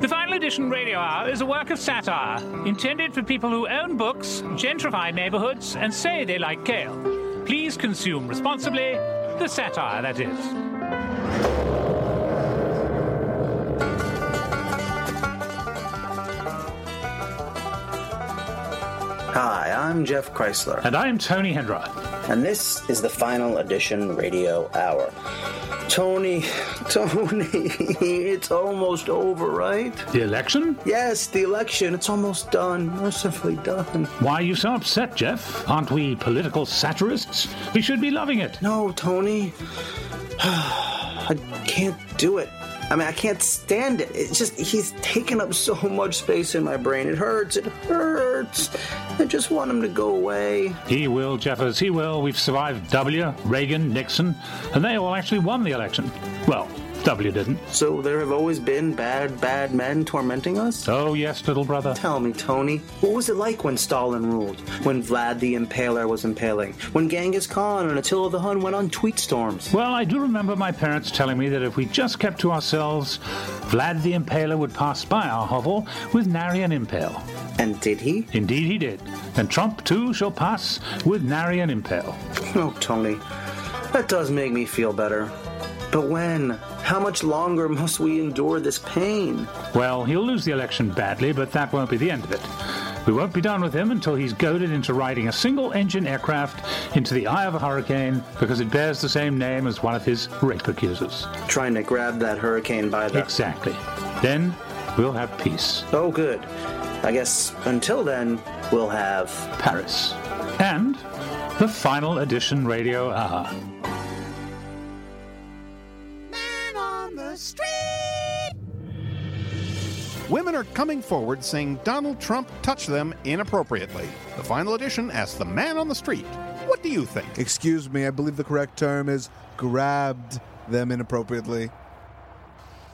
The Final Edition Radio Hour is a work of satire intended for people who own books, gentrify neighborhoods, and say they like kale. Please consume responsibly the satire, that is. Hi, I'm Jeff Kreisler, And I'm Tony Hendra. and this is the Final Edition Radio Hour. Tony, Tony, it's almost over, right? The election? Yes, the election, it's almost done, mercifully done. Why are you so upset, Jeff? Aren't we political satirists? We should be loving it. No, Tony, I can't do it. I mean, I can't stand it. It's just, he's taken up so much space in my brain. It hurts, it hurts. I just want him to go away. He will, Jeffers, he will. We've survived W, Reagan, Nixon, and they all actually won the election. Well, W didn't. So there have always been bad, bad men tormenting us? Oh, yes, little brother. Tell me, Tony, what was it like when Stalin ruled? When Vlad the Impaler was impaling? When Genghis Khan and Attila the Hun went on tweet storms? Well, I do remember my parents telling me that if we just kept to ourselves, Vlad the Impaler would pass by our hovel with nary an impale. And did he? Indeed he did. And Trump, too, shall pass with nary an impale. Oh, Tony, that does make me feel better. But when? How much longer must we endure this pain? Well, he'll lose the election badly, but that won't be the end of it. We won't be done with him until he's goaded into riding a single engine aircraft into the eye of a hurricane because it bears the same name as one of his rape accusers. Trying to grab that hurricane by the. Exactly. Then we'll have peace. Oh, good. I guess until then, we'll have. Paris. And the final edition radio hour. Women are coming forward saying Donald Trump touched them inappropriately. The final edition asks the man on the street, What do you think? Excuse me, I believe the correct term is grabbed them inappropriately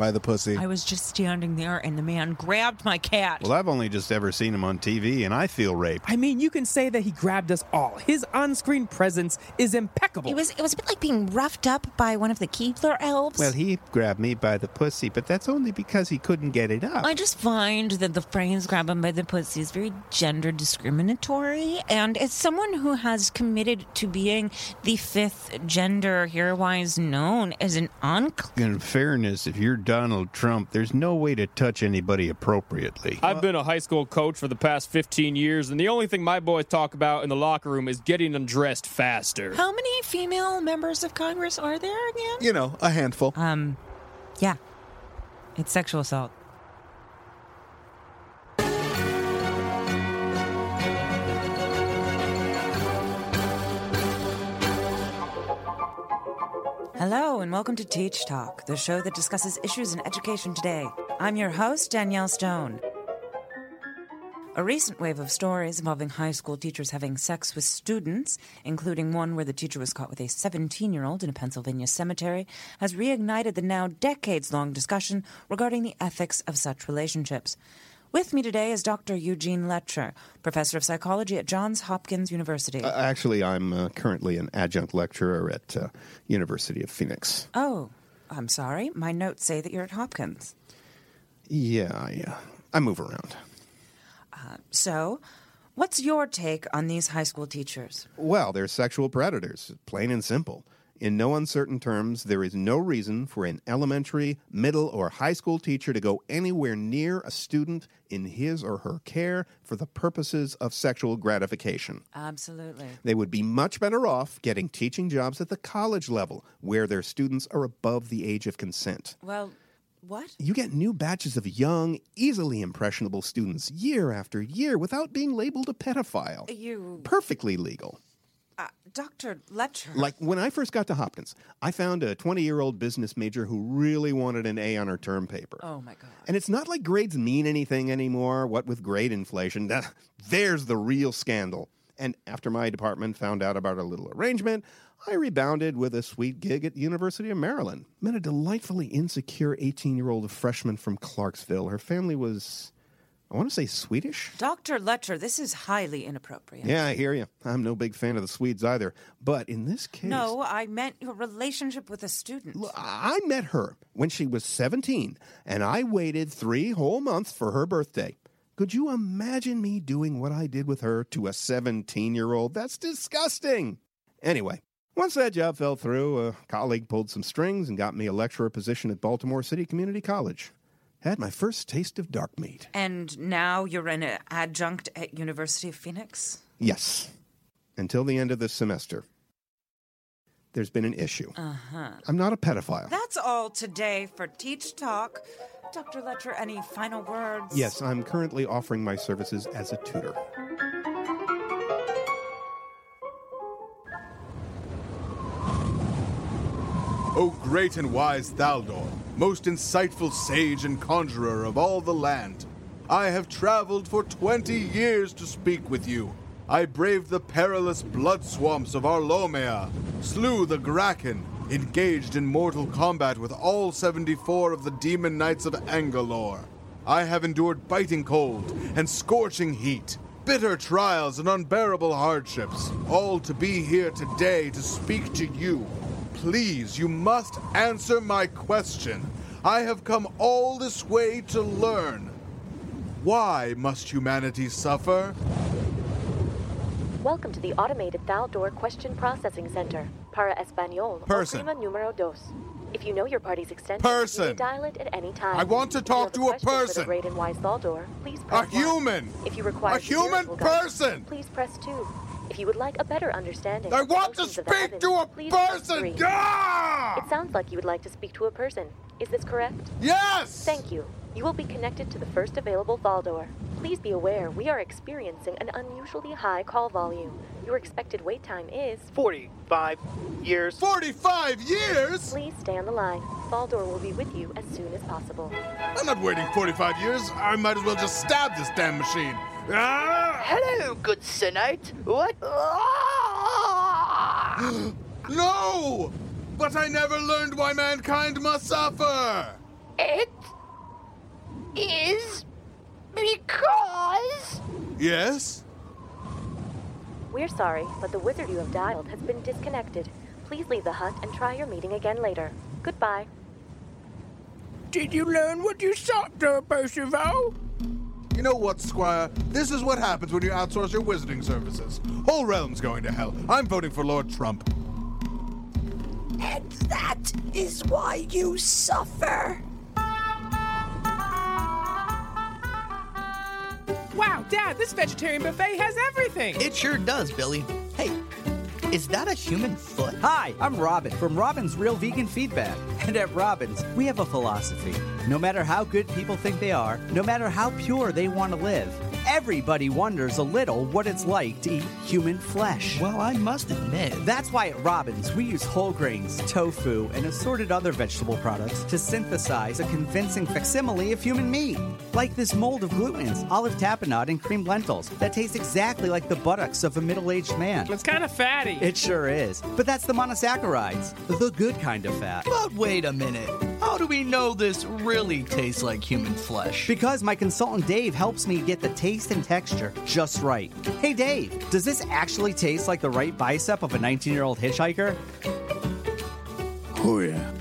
by the pussy. I was just standing there and the man grabbed my cat. Well, I've only just ever seen him on TV and I feel raped. I mean, you can say that he grabbed us all. His on-screen presence is impeccable. It was it was a bit like being roughed up by one of the Keebler elves. Well, he grabbed me by the pussy, but that's only because he couldn't get it up. I just find that the phrase grab him by the pussy is very gender discriminatory. And as someone who has committed to being the fifth gender herewise known as an uncle. In fairness, if you're Donald Trump, there's no way to touch anybody appropriately. I've been a high school coach for the past 15 years, and the only thing my boys talk about in the locker room is getting undressed faster. How many female members of Congress are there again? you know, a handful. Um, yeah. It's sexual assault. Hello, and welcome to Teach Talk, the show that discusses issues in education today. I'm your host, Danielle Stone. A recent wave of stories involving high school teachers having sex with students, including one where the teacher was caught with a 17 year old in a Pennsylvania cemetery, has reignited the now decades long discussion regarding the ethics of such relationships. With me today is Dr. Eugene Letcher, professor of psychology at Johns Hopkins University. Uh, actually, I'm uh, currently an adjunct lecturer at uh, University of Phoenix. oh, I'm sorry. My notes say that you're at Hopkins. Yeah, I, uh, I move around. So, what's your take on these high school teachers? Well, they're sexual predators, plain and simple. In no uncertain terms, there is no reason for an elementary, middle, or high school teacher to go anywhere near a student in his or her care for the purposes of sexual gratification. Absolutely. They would be much better off getting teaching jobs at the college level, where their students are above the age of consent. Well, what? You get new batches of young, easily impressionable students year after year without being labeled a pedophile. You. Perfectly legal. Uh, Dr. Letcher. Like when I first got to Hopkins, I found a 20 year old business major who really wanted an A on her term paper. Oh my God. And it's not like grades mean anything anymore. What with grade inflation, that, there's the real scandal. And after my department found out about our little arrangement, I rebounded with a sweet gig at the University of Maryland. Met a delightfully insecure 18 year old freshman from Clarksville. Her family was, I want to say, Swedish. Dr. Letcher, this is highly inappropriate. Yeah, I hear you. I'm no big fan of the Swedes either. But in this case. No, I meant your relationship with a student. I met her when she was 17, and I waited three whole months for her birthday. Could you imagine me doing what I did with her to a 17 year old? That's disgusting. Anyway, once that job fell through, a colleague pulled some strings and got me a lecturer position at Baltimore City Community College. Had my first taste of dark meat. And now you're an adjunct at University of Phoenix? Yes. Until the end of this semester. There's been an issue. Uh huh. I'm not a pedophile. That's all today for Teach Talk. Dr. Letcher, any final words? Yes, I'm currently offering my services as a tutor. O great and wise Thaldor, most insightful sage and conjurer of all the land, I have traveled for twenty years to speak with you. I braved the perilous blood swamps of Arlomea, slew the Graken, engaged in mortal combat with all 74 of the demon knights of Angalore. I have endured biting cold and scorching heat, bitter trials and unbearable hardships, all to be here today to speak to you. Please, you must answer my question. I have come all this way to learn. Why must humanity suffer? Welcome to the automated Thaldor Question Processing Center. Para Espanol. Person. Numero dos. If you know your party's extension, Person. you dial it at any time. I want to talk to a question for person. the and wise Thaldor, please A one. human! If you require A human person! Please press two. If you would like a better understanding, I want to motions of the speak heavens, to a person! three. Ah! It sounds like you would like to speak to a person. Is this correct? Yes! Thank you. You will be connected to the first available Thaldor. Please be aware we are experiencing an unusually high call volume. Your expected wait time is 45 years. 45 years? Please stay on the line. Thaldor will be with you as soon as possible. I'm not waiting 45 years. I might as well just stab this damn machine. Ah! Hello, good Sinite. What? no! But I never learned why mankind must suffer! It is because. Yes? We're sorry, but the wizard you have dialed has been disconnected. Please leave the hut and try your meeting again later. Goodbye. Did you learn what you sought, Sir Percival? You know what, Squire? This is what happens when you outsource your wizarding services. Whole realm's going to hell. I'm voting for Lord Trump. And that is why you suffer. Wow, Dad, this vegetarian buffet has everything. It sure does, Billy. Hey, is that a human foot? Hi, I'm Robin from Robin's Real Vegan Feedback. And at Robin's, we have a philosophy. No matter how good people think they are, no matter how pure they want to live, everybody wonders a little what it's like to eat human flesh. Well, I must admit. That's why at Robin's, we use whole grains, tofu, and assorted other vegetable products to synthesize a convincing facsimile of human meat. Like this mold of gluten's, olive tapenade, and cream lentils that taste exactly like the buttocks of a middle aged man. It's kind of fatty. It sure is. But that's the monosaccharides, the good kind of fat. But wait a minute. How do we know this really tastes like human flesh? Because my consultant Dave helps me get the taste and texture just right. Hey Dave, does this actually taste like the right bicep of a 19 year old hitchhiker? Oh, yeah.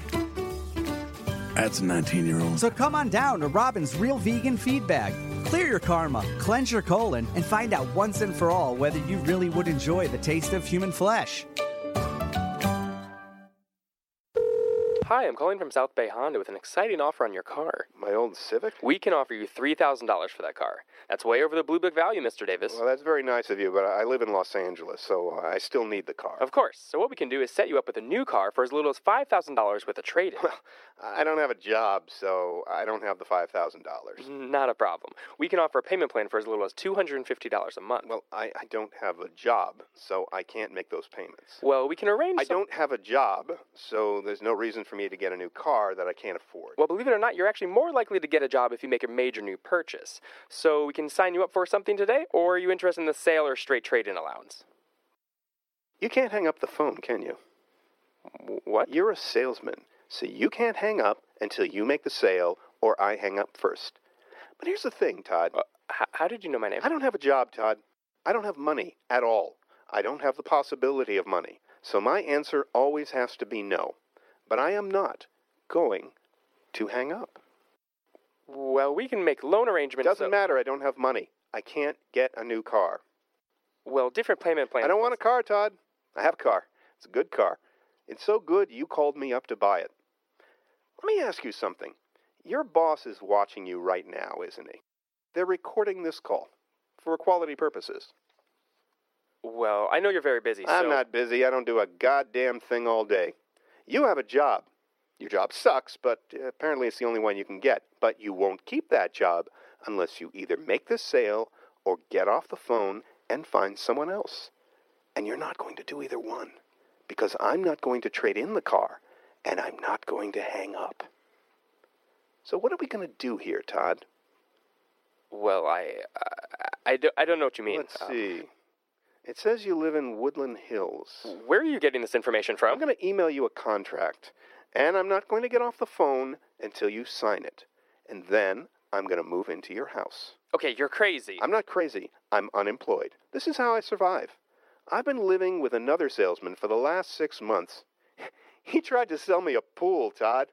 That's a 19 year old. So come on down to Robin's Real Vegan Feedback. Clear your karma, cleanse your colon, and find out once and for all whether you really would enjoy the taste of human flesh. Hi, I'm calling from South Bay Honda with an exciting offer on your car. My old Civic? We can offer you $3,000 for that car. That's way over the Blue Book value, Mr. Davis. Well, that's very nice of you, but I live in Los Angeles, so uh, I still need the car. Of course. So what we can do is set you up with a new car for as little as $5,000 with a trade-in. Well, I don't have a job, so I don't have the $5,000. Not a problem. We can offer a payment plan for as little as $250 a month. Well, I, I don't have a job, so I can't make those payments. Well, we can arrange I some- don't have a job, so there's no reason for me to get a new car that I can't afford. Well, believe it or not, you're actually more likely to get a job if you make a major new purchase. So we can sign you up for something today, or are you interested in the sale or straight trade-in allowance? You can't hang up the phone, can you? What? You're a salesman, so you can't hang up until you make the sale or I hang up first. But here's the thing, Todd. Uh, how did you know my name? I don't have a job, Todd. I don't have money at all. I don't have the possibility of money. So my answer always has to be no. But I am not going to hang up. Well, we can make loan arrangements. Doesn't so- matter. I don't have money. I can't get a new car. Well, different payment plans. I don't want a car, Todd. I have a car. It's a good car. It's so good you called me up to buy it. Let me ask you something. Your boss is watching you right now, isn't he? They're recording this call for quality purposes. Well, I know you're very busy. I'm so- not busy. I don't do a goddamn thing all day. You have a job. Your job sucks, but uh, apparently it's the only one you can get. But you won't keep that job unless you either make this sale or get off the phone and find someone else. And you're not going to do either one because I'm not going to trade in the car and I'm not going to hang up. So what are we going to do here, Todd? Well, I, I, I, do, I don't know what you mean. Let's Uh, see. It says you live in Woodland Hills. Where are you getting this information from? I'm going to email you a contract, and I'm not going to get off the phone until you sign it. And then I'm going to move into your house. Okay, you're crazy. I'm not crazy. I'm unemployed. This is how I survive. I've been living with another salesman for the last six months. He tried to sell me a pool, Todd.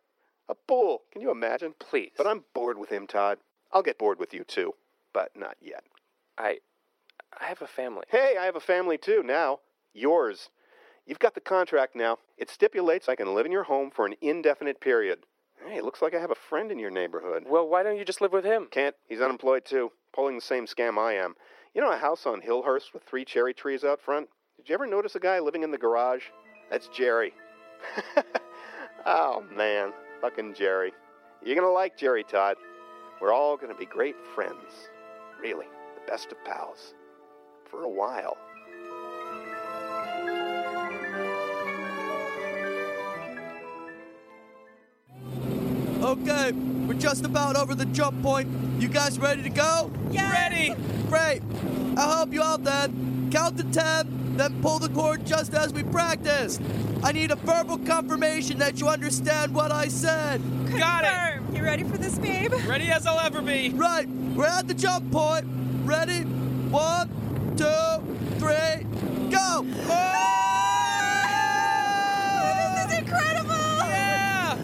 A pool. Can you imagine? Please. But I'm bored with him, Todd. I'll get bored with you too, but not yet. I, I have a family. Hey, I have a family too now. Yours. You've got the contract now. It stipulates I can live in your home for an indefinite period. Hey, looks like I have a friend in your neighborhood. Well, why don't you just live with him? Can't. He's unemployed too, pulling the same scam I am. You know a house on Hillhurst with three cherry trees out front? Did you ever notice a guy living in the garage? That's Jerry. oh, man. Fucking Jerry. You're gonna like Jerry, Todd. We're all gonna be great friends. Really, the best of pals. For a while. Okay, we're just about over the jump point. You guys ready to go? Yeah. Ready. Great. I'll help you out then. Count to ten, then pull the cord just as we practiced. I need a verbal confirmation that you understand what I said. Got it. You ready for this, babe? Ready as I'll ever be. Right, we're at the jump point. Ready? One, two, three, go! This is incredible! Yeah!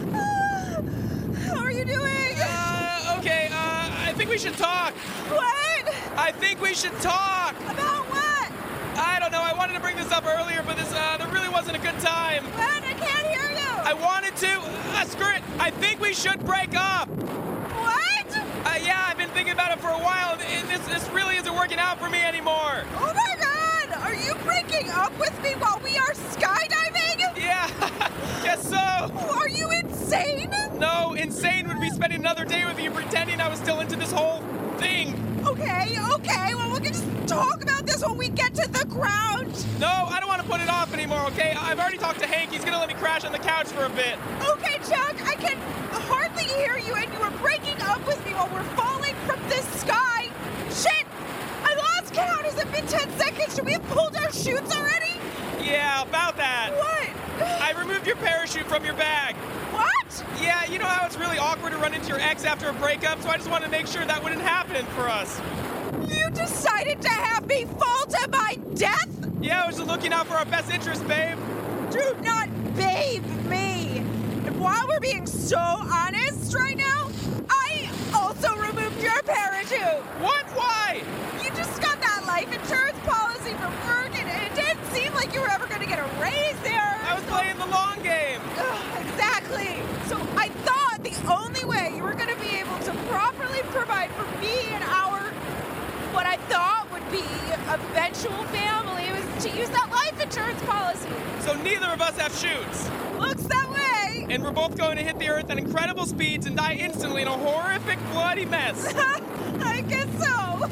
How are you doing? Uh, okay, uh, I think we should talk. What? I think we should talk. About what? I don't know. I wanted to bring this up earlier, but this uh, there really wasn't a good time. What? I can't hear you. I wanted to. Uh, screw it. I think we should break up. What? Uh, yeah, I've been thinking about it for a while. and This this really isn't working out for me anymore. Oh my god! Are you breaking up with me while we are skydiving? Yeah, guess so. Are you insane? No, insane would be spending another day with you pretending I was still into this whole thing. Okay, okay. Well, we can just talk about this when we get to the ground. No, I don't want to put it off anymore, okay? I've already talked to Hank. He's gonna let me crash on the couch for a bit. Okay, Chuck, I can hardly hear you, and you were breaking up with me while we're falling from the sky. Shit! I lost count. Has it been 10 seconds? Should we have pulled our chutes already? Yeah, about that. What? I removed your parachute from your bag. What? Yeah, you know how it's really to run into your ex after a breakup, so I just wanted to make sure that wouldn't happen for us. You decided to have me fall to my death? Yeah, I was just looking out for our best interest, babe. Do not babe me. And while we're being so honest right now, I also removed your parachute. What? Why? You just got that life insurance policy from work, and it didn't seem like you were ever going to get a raise there. I was playing the long game. Ugh, exactly. So I thought the only way you were going to be able to properly provide for me and our, what I thought would be eventual family, was to use that life insurance policy. So neither of us have shoots. Looks that way. And we're both going to hit the earth at incredible speeds and die instantly in a horrific, bloody mess. I guess so.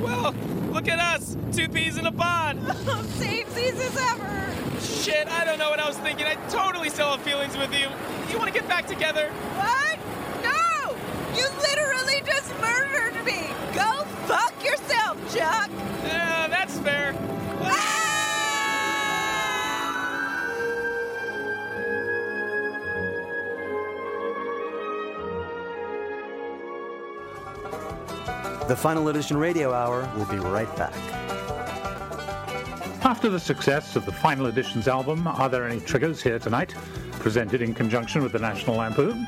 well, look at us, two peas in a pod. Same seas as ever. Shit, I don't know what I was thinking. I totally still have feelings with you. You want to get back together? What? No! You literally just murdered me. Go fuck yourself, Chuck. Yeah, that's fair. The Final Edition Radio Hour will be right back. After the success of the Final Editions album, Are There Any Triggers Here Tonight? presented in conjunction with the National Lampoon,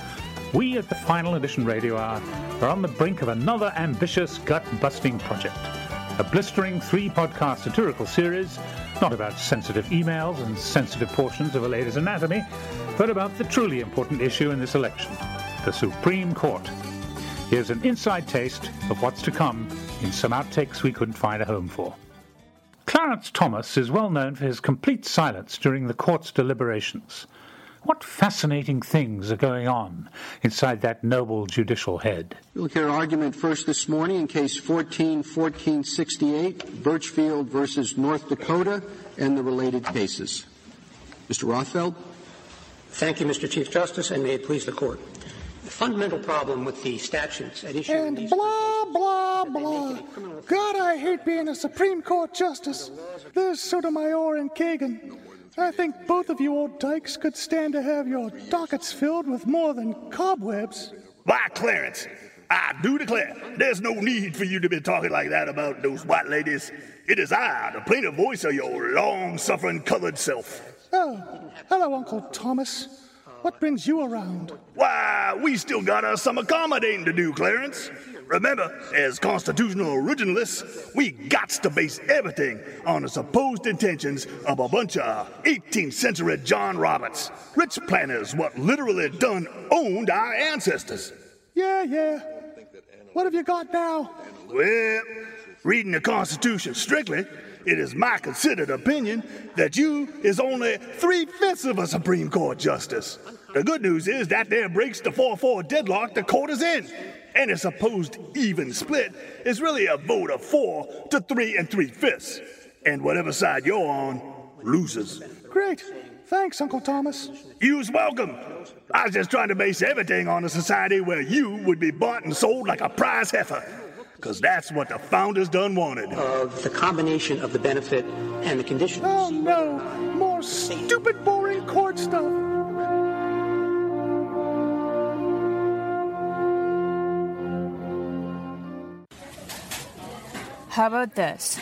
we at the Final Edition Radio Hour are on the brink of another ambitious gut busting project. A blistering three podcast satirical series, not about sensitive emails and sensitive portions of a lady's anatomy, but about the truly important issue in this election the Supreme Court. Here's an inside taste of what's to come in some outtakes we couldn't find a home for. Clarence Thomas is well known for his complete silence during the court's deliberations. What fascinating things are going on inside that noble judicial head? We'll hear argument first this morning in case 141468, Birchfield versus North Dakota, and the related cases. Mr. Rothfeld? Thank you, Mr. Chief Justice, and may it please the Court. The fundamental problem with the statutes at issue And blah, blah, blah. God, I hate being a Supreme Court justice. There's Sotomayor and Kagan. I think both of you old dykes could stand to have your dockets filled with more than cobwebs. Why, Clarence, I do declare there's no need for you to be talking like that about those white ladies. It is I, the plaintive voice of your long suffering colored self. Oh, hello, Uncle Thomas. What brings you around? Why, we still got us some accommodating to do, Clarence. Remember, as constitutional originalists, we gots to base everything on the supposed intentions of a bunch of 18th century John Roberts, rich planners what literally done owned our ancestors. Yeah, yeah. What have you got now? Well, reading the Constitution strictly, it is my considered opinion that you is only three fifths of a Supreme Court justice. The good news is that there breaks the 4 4 deadlock the court is in. And a supposed even split is really a vote of four to three and three fifths. And whatever side you're on loses. Great. Thanks, Uncle Thomas. You's welcome. I was just trying to base everything on a society where you would be bought and sold like a prize heifer. Because that's what the founders done wanted. of the combination of the benefit and the conditions. Oh no, more stupid, boring court stuff. How about this?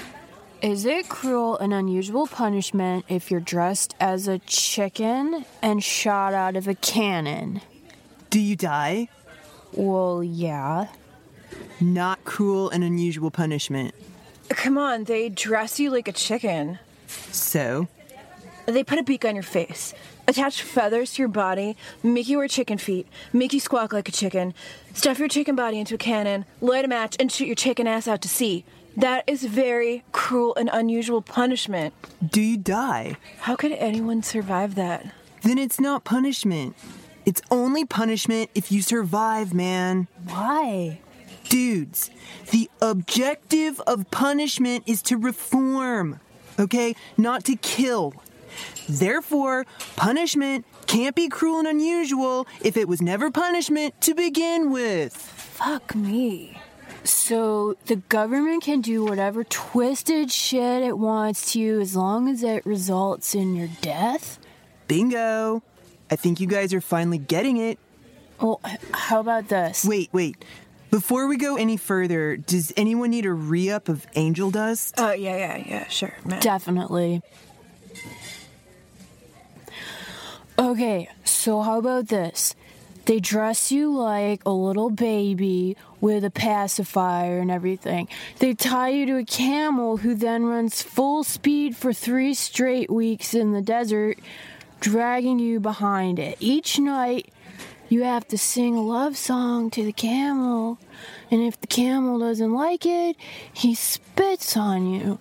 Is it cruel and unusual punishment if you're dressed as a chicken and shot out of a cannon? Do you die? Well, yeah. Not cruel and unusual punishment. Come on, they dress you like a chicken. So? They put a beak on your face, attach feathers to your body, make you wear chicken feet, make you squawk like a chicken, stuff your chicken body into a cannon, light a match, and shoot your chicken ass out to sea. That is very cruel and unusual punishment. Do you die? How could anyone survive that? Then it's not punishment. It's only punishment if you survive, man. Why? Dudes, the objective of punishment is to reform, okay? Not to kill. Therefore, punishment can't be cruel and unusual if it was never punishment to begin with. Fuck me. So the government can do whatever twisted shit it wants to you as long as it results in your death? Bingo. I think you guys are finally getting it. Well, how about this? Wait, wait. Before we go any further, does anyone need a re up of angel dust? Oh, yeah, yeah, yeah, sure. Man. Definitely. Okay, so how about this? They dress you like a little baby with a pacifier and everything. They tie you to a camel who then runs full speed for three straight weeks in the desert, dragging you behind it. Each night, you have to sing a love song to the camel. And if the camel doesn't like it, he spits on you.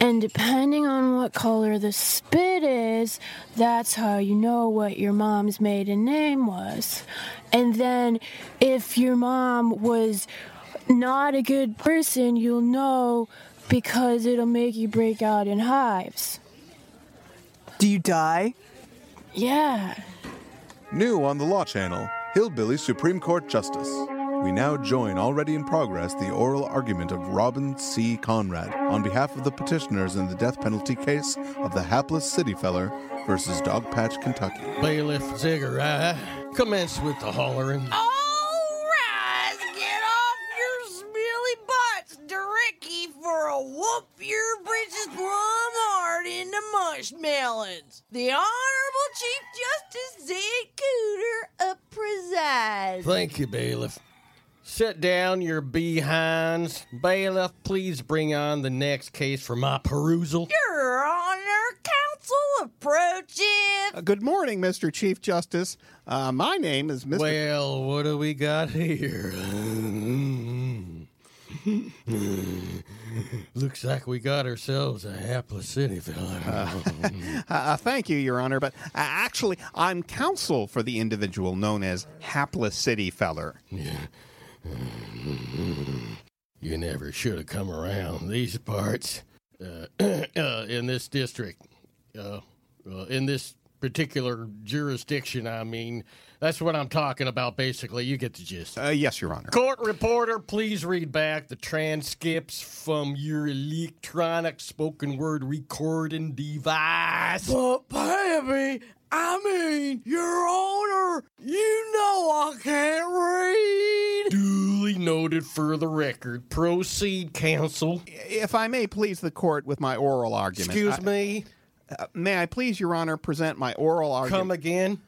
And depending on what color the spit is, that's how you know what your mom's maiden name was. And then if your mom was not a good person, you'll know because it'll make you break out in hives. Do you die? Yeah. New on the Law Channel, Hillbilly Supreme Court Justice. We now join already in progress the oral argument of Robin C. Conrad on behalf of the petitioners in the death penalty case of the hapless city feller versus Dogpatch, Kentucky. Bailiff Ziggurat, commence with the hollering. All rise, get off your smelly butts, Ricky, for a whoop your britches plum hard into mushmelons. The Honorable Chief Justice Zed Cooter, a presides. Thank you, bailiff. Sit down, your behinds. Bailiff, please bring on the next case for my perusal. Your Honor, counsel approaching. Uh, good morning, Mr. Chief Justice. Uh, my name is Mr. Well, what do we got here? Looks like we got ourselves a hapless city fella. Uh, thank you, Your Honor, but uh, actually, I'm counsel for the individual known as Hapless City Feller. Yeah. You never should have come around these parts. Uh, uh, in this district, uh, uh, in this particular jurisdiction, I mean. That's what I'm talking about, basically. You get the gist. Uh, yes, Your Honor. Court reporter, please read back the transcripts from your electronic spoken word recording device. But, baby, I mean, Your Honor, you know I can't read. Duly noted for the record. Proceed, counsel. If I may please the court with my oral argument. Excuse I- me? Uh, may I please, Your Honor, present my oral argument? Come again?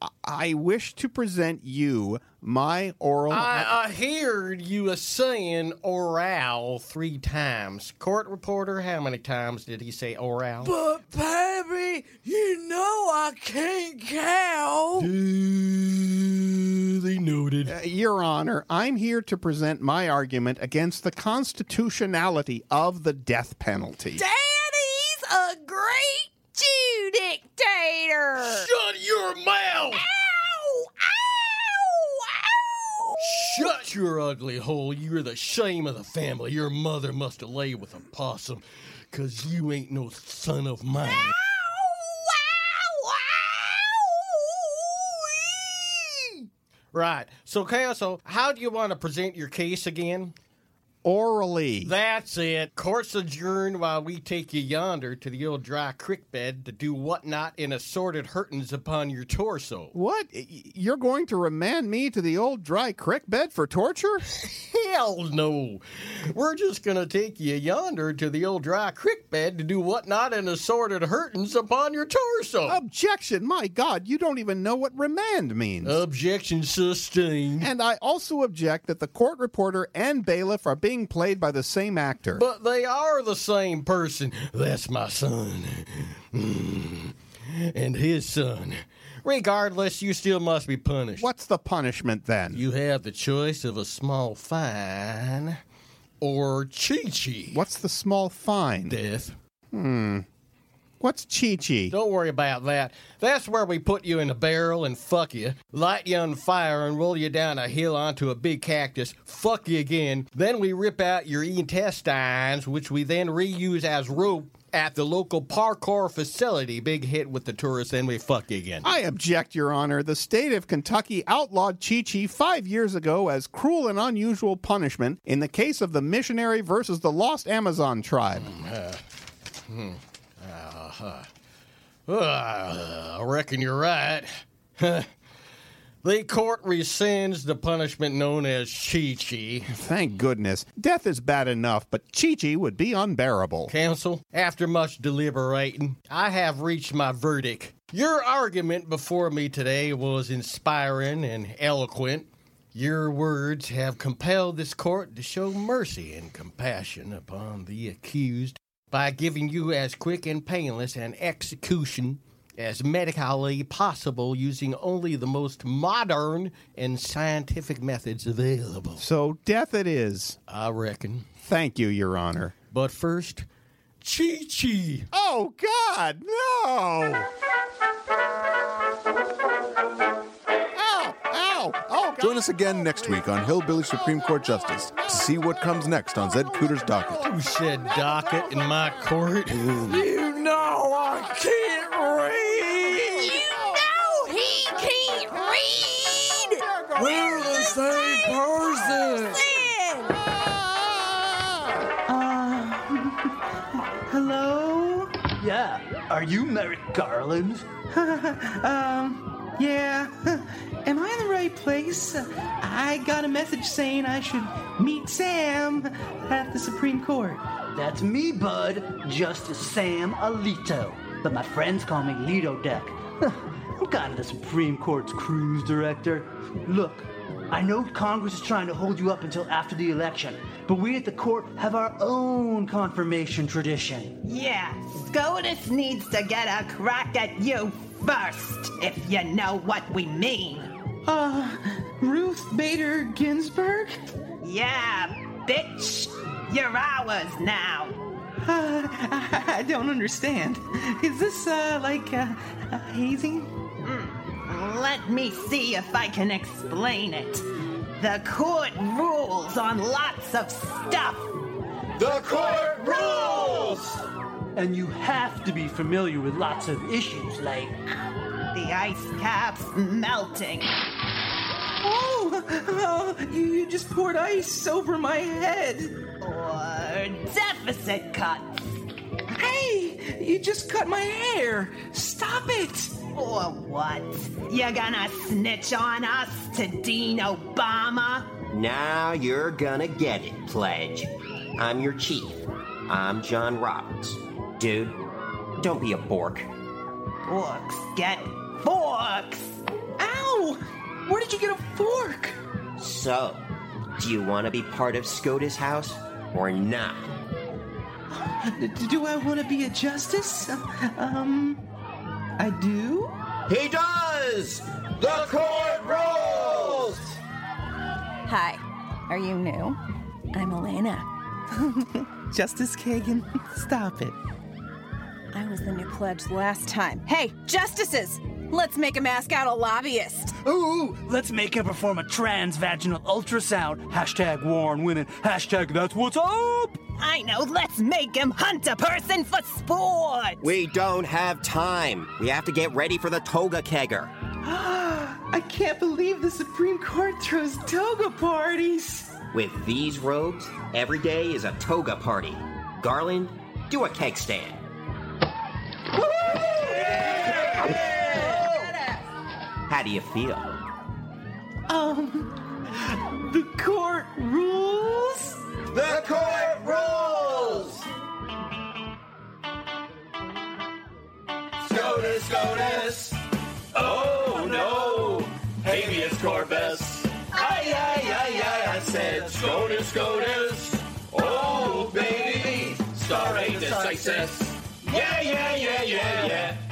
I, I wish to present you my oral. I, I heard you a saying oral three times. Court reporter, how many times did he say oral? But, baby, you know I can't count. Duly noted. Uh, Your Honor, I'm here to present my argument against the constitutionality of the death penalty. Daddy's a great Jew dictator. Shut your mouth! Ow! Ow! Ow! Shut your ugly hole. You're the shame of the family. Your mother must have laid with a possum, cause you ain't no son of mine. Ow! Right. So, Counsel, how do you want to present your case again? Orally. That's it. Court's adjourned while we take you yonder to the old dry creek bed to do whatnot in assorted hurtings upon your torso. What? You're going to remand me to the old dry creek bed for torture? Hell no. We're just gonna take you yonder to the old dry creek bed to do whatnot in assorted hurtings upon your torso. Objection! My God, you don't even know what remand means. Objection sustained. and I also object that the court reporter and bailiff are being played by the same actor. But they are the same person. That's my son. Mm. And his son. Regardless, you still must be punished. What's the punishment then? You have the choice of a small fine or Chi Chi. What's the small fine? Death. Hmm. What's Chi Chi? Don't worry about that. That's where we put you in a barrel and fuck you, light you on fire and roll you down a hill onto a big cactus, fuck you again. Then we rip out your intestines, which we then reuse as rope at the local parkour facility. Big hit with the tourists, then we fuck you again. I object, Your Honor. The state of Kentucky outlawed Chi Chi five years ago as cruel and unusual punishment in the case of the missionary versus the lost Amazon tribe. Uh, hmm. Uh, uh, I reckon you're right. the court rescinds the punishment known as Chi Chi. Thank goodness. Death is bad enough, but Chi Chi would be unbearable. Counsel, after much deliberating, I have reached my verdict. Your argument before me today was inspiring and eloquent. Your words have compelled this court to show mercy and compassion upon the accused by giving you as quick and painless an execution as medically possible using only the most modern and scientific methods available. So death it is. I reckon. Thank you, Your Honor. But first, Chi Chi. Oh, God, no! Ow! Ow! Oh, God. Join us again next week on Hillbilly Supreme Court Justice to see what comes next on Zed Cooter's docket. Who said docket in my court? You know I can't read. You know he can't read. We're the same person. Hello? Yeah. Are you Merrick Garland? um, yeah. Am I in the right place? I got a message saying I should meet Sam at the Supreme Court. That's me, bud. Justice Sam Alito. But my friends call me Lido Deck. I'm kind of the Supreme Court's cruise director. Look, I know Congress is trying to hold you up until after the election, but we at the court have our own confirmation tradition. Yeah, SCOTUS needs to get a crack at you first, if you know what we mean. Uh, Ruth Bader Ginsburg? Yeah, bitch. You're ours now. Uh, I, I don't understand. Is this, uh, like, uh, uh, hazing? Let me see if I can explain it. The court rules on lots of stuff. The court rules! And you have to be familiar with lots of issues like The ice cap's melting. Oh, oh, you, you just poured ice over my head. Or deficit cuts. Hey, you just cut my hair. Stop it. Or what? You're gonna snitch on us to Dean Obama? Now you're gonna get it, Pledge. I'm your chief. I'm John Roberts. Dude, don't be a bork. Forks get forks. Ow! Where did you get a fork? So, do you want to be part of SCOTUS House or not? Do I want to be a justice? Um, I do. He does! The court rules! Hi, are you new? I'm Elena. Justice Kagan, stop it. I was the new pledge last time. Hey, justices! Let's make a mask out a lobbyist. Ooh, let's make her perform a transvaginal ultrasound. Hashtag war on women. Hashtag that's what's up. I know, let's make him hunt a person for sport. We don't have time. We have to get ready for the toga kegger. I can't believe the Supreme Court throws toga parties. With these robes, every day is a toga party. Garland, do a keg stand. How do you feel? Um, the court rules? The court rules! SCOTUS, SCOTUS. Oh no, habeas corpus. Aye, aye, aye, aye, I said SCOTUS, SCOTUS. Oh baby, stare decisis. Yeah, yeah, yeah, yeah, yeah.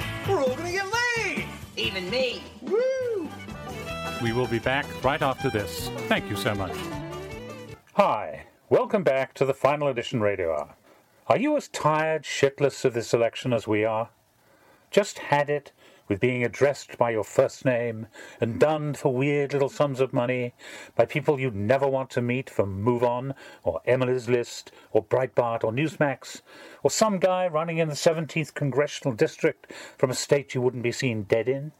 Even me. Woo! We will be back right after this. Thank you so much. Hi, welcome back to the Final Edition Radio Hour. Are you as tired shitless of this election as we are? Just had it with being addressed by your first name and done for weird little sums of money by people you'd never want to meet from Move On or Emily's List or Breitbart or Newsmax or some guy running in the 17th Congressional District from a state you wouldn't be seen dead in?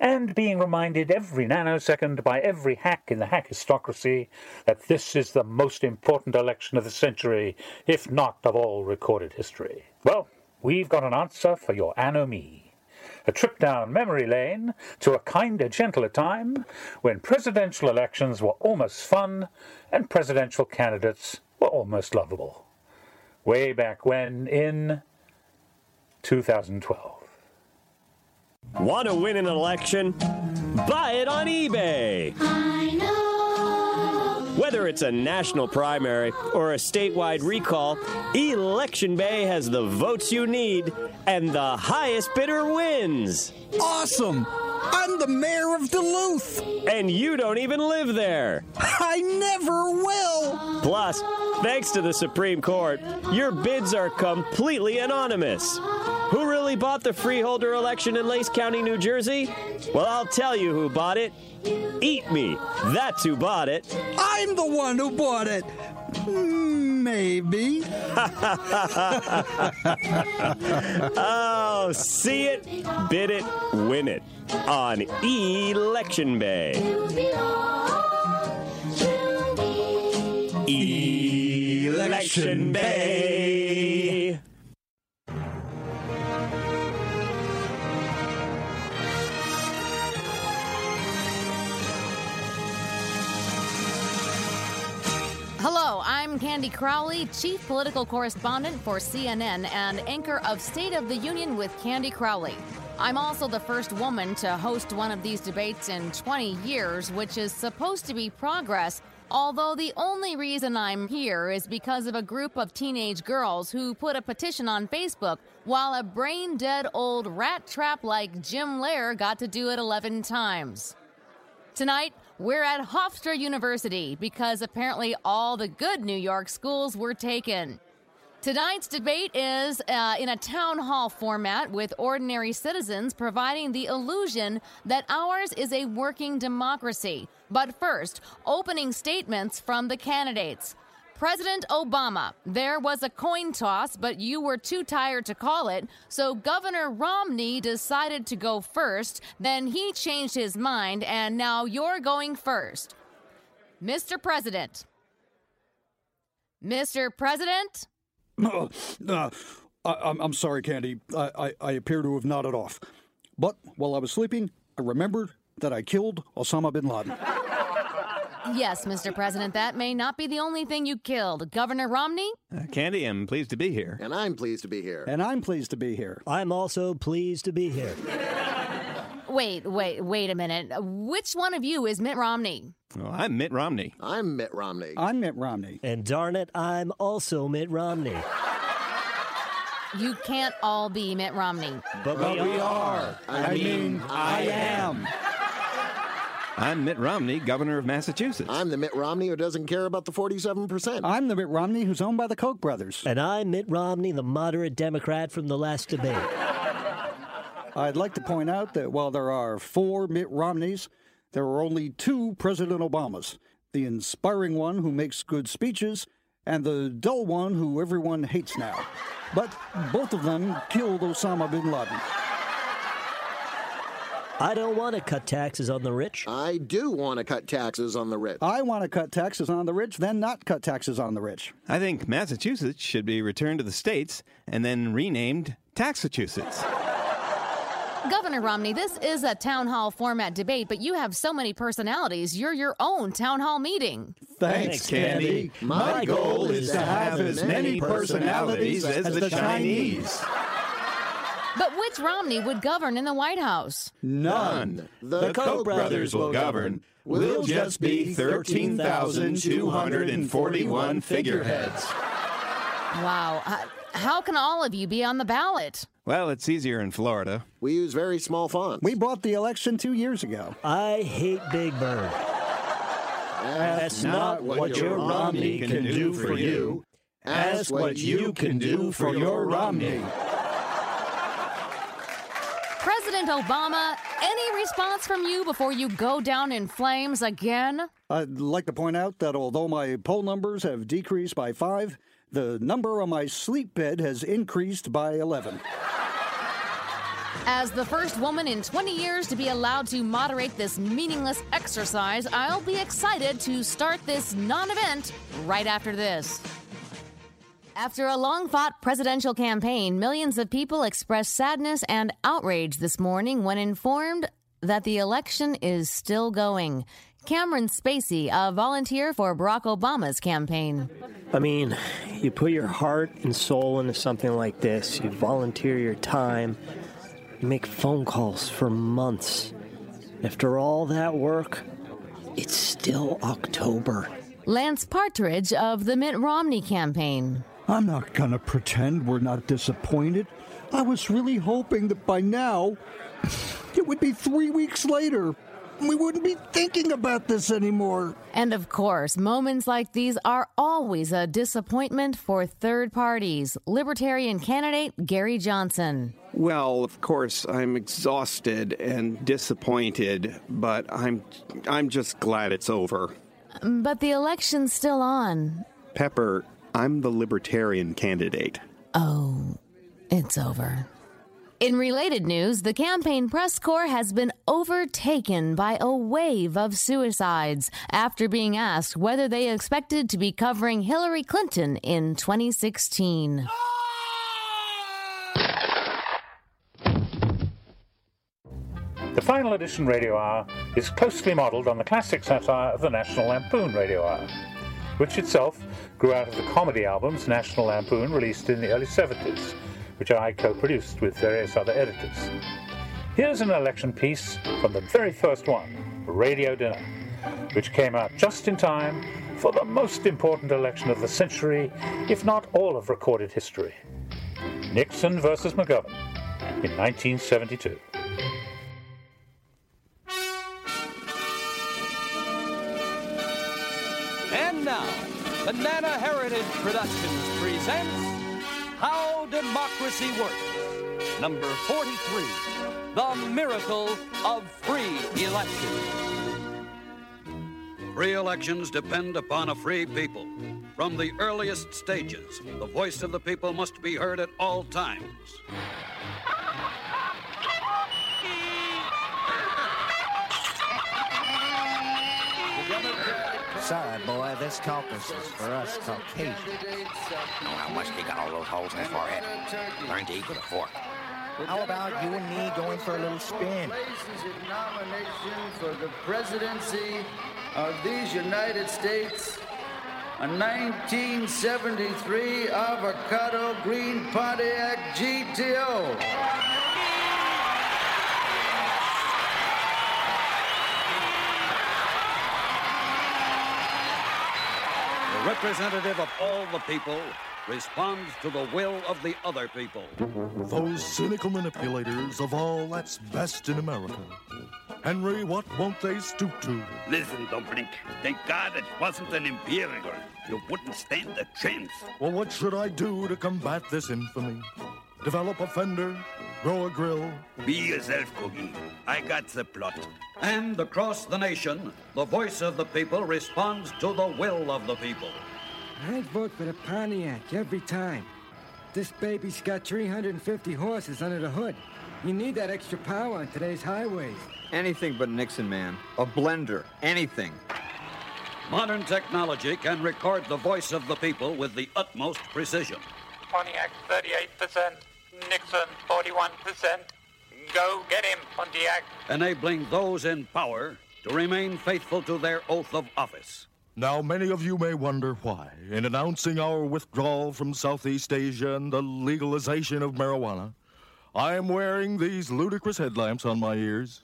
And being reminded every nanosecond by every hack in the hackistocracy that this is the most important election of the century, if not of all recorded history. Well, we've got an answer for your anomie. A trip down memory lane to a kinder, gentler time when presidential elections were almost fun and presidential candidates were almost lovable. Way back when in 2012. Want to win an election? Buy it on eBay. I know. Whether it's a national primary or a statewide recall, Election Bay has the votes you need, and the highest bidder wins. Awesome! I'm the mayor of Duluth! And you don't even live there. I never will! Plus, thanks to the Supreme Court, your bids are completely anonymous. Who really bought the freeholder election in Lace County, New Jersey? Well, I'll tell you who bought it. Eat me. That's who bought it. I'm the one who bought it! Maybe. oh, see it, bid it, win it on Election Bay. Election Bay. Hello, I'm Candy Crowley, Chief Political Correspondent for CNN and anchor of State of the Union with Candy Crowley. I'm also the first woman to host one of these debates in 20 years, which is supposed to be progress. Although the only reason I'm here is because of a group of teenage girls who put a petition on Facebook while a brain dead old rat trap like Jim Lehrer got to do it 11 times. Tonight, we're at Hofstra University because apparently all the good New York schools were taken. Tonight's debate is uh, in a town hall format with ordinary citizens providing the illusion that ours is a working democracy. But first, opening statements from the candidates. President Obama, there was a coin toss, but you were too tired to call it, so Governor Romney decided to go first. Then he changed his mind, and now you're going first. Mr. President. Mr. President? Uh, uh, I, I'm, I'm sorry, Candy. I, I, I appear to have nodded off. But while I was sleeping, I remembered that I killed Osama bin Laden. Yes, Mr. President, that may not be the only thing you killed. Governor Romney? Uh, Candy, I'm pleased to be here. And I'm pleased to be here. And I'm pleased to be here. I'm also pleased to be here. Wait, wait, wait a minute. Which one of you is Mitt Romney? Well, I'm Mitt Romney. I'm Mitt Romney. I'm Mitt Romney. And darn it, I'm also Mitt Romney. You can't all be Mitt Romney. But, but we are. I, I mean, I am. I'm Mitt Romney, governor of Massachusetts. I'm the Mitt Romney who doesn't care about the 47%. I'm the Mitt Romney who's owned by the Koch brothers. And I'm Mitt Romney, the moderate Democrat from the last debate. I'd like to point out that while there are four Mitt Romneys, there are only two President Obamas the inspiring one who makes good speeches, and the dull one who everyone hates now. But both of them killed Osama bin Laden. I don't want to cut taxes on the rich. I do want to cut taxes on the rich. I want to cut taxes on the rich, then not cut taxes on the rich. I think Massachusetts should be returned to the states and then renamed Taxachusetts. Governor Romney, this is a town hall format debate, but you have so many personalities. You're your own town hall meeting. Thanks, Candy. My goal is to have as many personalities as the Chinese. But which Romney would govern in the White House? None. The, the Koch brothers will govern. We'll just be 13,241 figureheads. Wow. Uh, how can all of you be on the ballot? Well, it's easier in Florida. We use very small fonts. We bought the election two years ago. I hate Big Bird. That's not what your Romney can do for you. Ask what you can do for your Romney. President Obama, any response from you before you go down in flames again? I'd like to point out that although my poll numbers have decreased by five, the number on my sleep bed has increased by 11. As the first woman in 20 years to be allowed to moderate this meaningless exercise, I'll be excited to start this non event right after this. After a long fought presidential campaign, millions of people expressed sadness and outrage this morning when informed that the election is still going. Cameron Spacey, a volunteer for Barack Obama's campaign. I mean, you put your heart and soul into something like this, you volunteer your time, you make phone calls for months. After all that work, it's still October. Lance Partridge of the Mitt Romney campaign. I'm not gonna pretend we're not disappointed. I was really hoping that by now it would be three weeks later. We wouldn't be thinking about this anymore. And of course, moments like these are always a disappointment for third parties. Libertarian candidate Gary Johnson. Well, of course, I'm exhausted and disappointed, but I'm I'm just glad it's over. But the election's still on. Pepper, I'm the libertarian candidate. Oh, it's over. In related news, the campaign press corps has been overtaken by a wave of suicides after being asked whether they expected to be covering Hillary Clinton in 2016. The final edition Radio Hour is closely modelled on the classic satire of the National Lampoon Radio Hour, which itself grew out of the comedy albums National Lampoon released in the early 70s, which I co produced with various other editors. Here's an election piece from the very first one, Radio Dinner, which came out just in time for the most important election of the century, if not all of recorded history Nixon versus McGovern in 1972. And now, Banana Heritage Productions presents How Democracy Works. Number 43 The Miracle of Free Elections. Free elections depend upon a free people. From the earliest stages, the voice of the people must be heard at all times. Sorry, boy, this caucus is for us Caucasians. Know how much they got all those holes in his forehead? Learn to eat with a fork. How about you and me going for a little spin? nomination for the presidency of these United States, a 1973 avocado green Pontiac GTO. The representative of all the people responds to the will of the other people. Those cynical manipulators of all that's best in America. Henry, what won't they stoop to? Listen, Dumpling, thank God it wasn't an imperial. You wouldn't stand a chance. Well, what should I do to combat this infamy? Develop a fender? Grow a grill? Be yourself, Cookie. I got the plot. And across the nation, the voice of the people responds to the will of the people. I'd vote for the Pontiac every time. This baby's got 350 horses under the hood. You need that extra power on today's highways. Anything but Nixon, man. A blender. Anything. Modern technology can record the voice of the people with the utmost precision. Pontiac 38%, Nixon 41%. Go get him, Pontiac. enabling those in power to remain faithful to their oath of office. Now, many of you may wonder why, in announcing our withdrawal from Southeast Asia and the legalization of marijuana, I am wearing these ludicrous headlamps on my ears.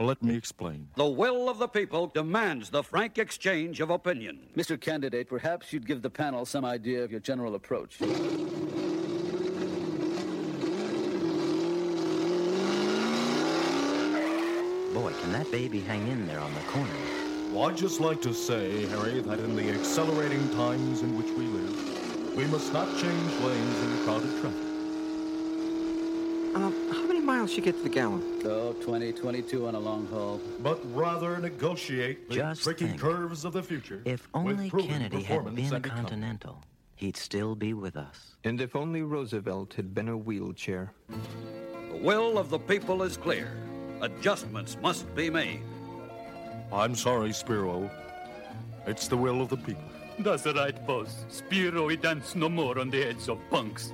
Let me explain. The will of the people demands the frank exchange of opinion. Mr. Candidate, perhaps you'd give the panel some idea of your general approach. Boy, can that baby hang in there on the corner. Well, I'd just like to say, Harry, that in the accelerating times in which we live, we must not change lanes in crowded traffic. Um, how many miles you get to the gallon? Oh, 20, 22 on a long haul. But rather negotiate the Just tricky think. curves of the future. If only proven Kennedy had been a and economy. Continental, he'd still be with us. And if only Roosevelt had been a wheelchair. The will of the people is clear. Adjustments must be made. I'm sorry, Spiro. It's the will of the people. That's it right, boss. Spiro, he dance no more on the heads of punks.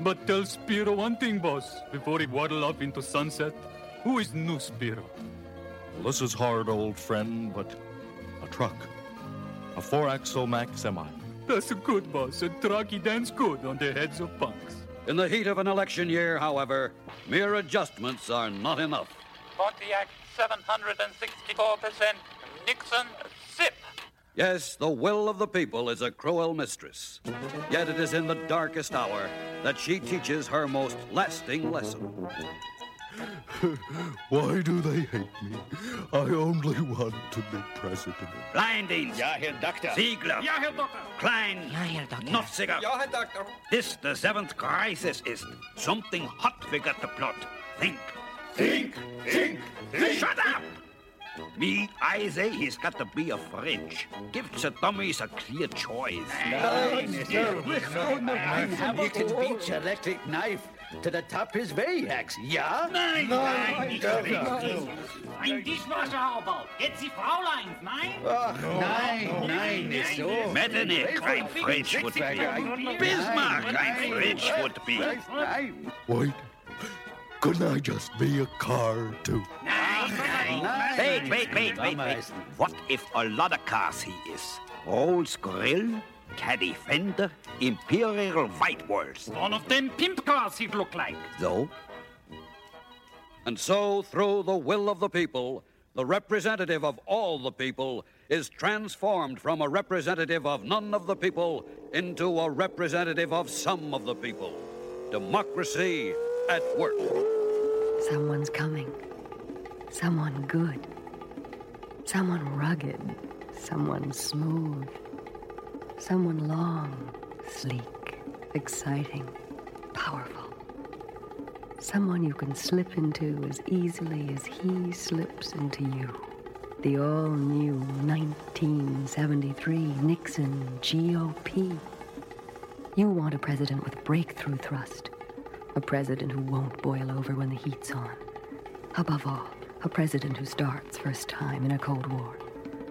But tell Spiro one thing, boss, before he waddle off into sunset. Who is new Spiro? Well, this is hard, old friend, but a truck. A four-axle Mack semi. That's good, boss. A truck he dance good on the heads of punks. In the heat of an election year, however, mere adjustments are not enough. Pontiac 764%, Nixon zip. Yes, the will of the people is a cruel mistress. Yet it is in the darkest hour that she teaches her most lasting lesson. Why do they hate me? I only want to be president. Blindings. Ja, Herr Doktor. Ziegler. Ja, Herr Doktor. Klein. Ja, Herr Doktor. Notziger. Ja, Herr Doktor. This the seventh crisis is. Something hot we got to plot. Think. Think, think, think. Shut up! Me, I say he's got to be a fridge. Give the dummies a clear choice. Nein, nicht so. You can beat your electric knife to the top his Vayax, yeah? Nein, nein, Ein Dishwasserhaubau. Jetzt die Fräuleins, nein? nein, nein, nicht so. Metternich, ein Fridge would be. Bismarck, ein Fridge would be. Wait. Couldn't I just be a car, too? Nice. Wait, wait, wait, wait, wait. What if a lot of cars he is? Rolls Grill, Caddy Fender, Imperial White Walls. One of them pimp cars he'd look like. So? And so, through the will of the people, the representative of all the people is transformed from a representative of none of the people into a representative of some of the people. Democracy at work. Someone's coming. Someone good. Someone rugged. Someone smooth. Someone long, sleek, exciting, powerful. Someone you can slip into as easily as he slips into you. The all new 1973 Nixon GOP. You want a president with breakthrough thrust. A president who won't boil over when the heat's on. Above all, a president who starts first time in a Cold War.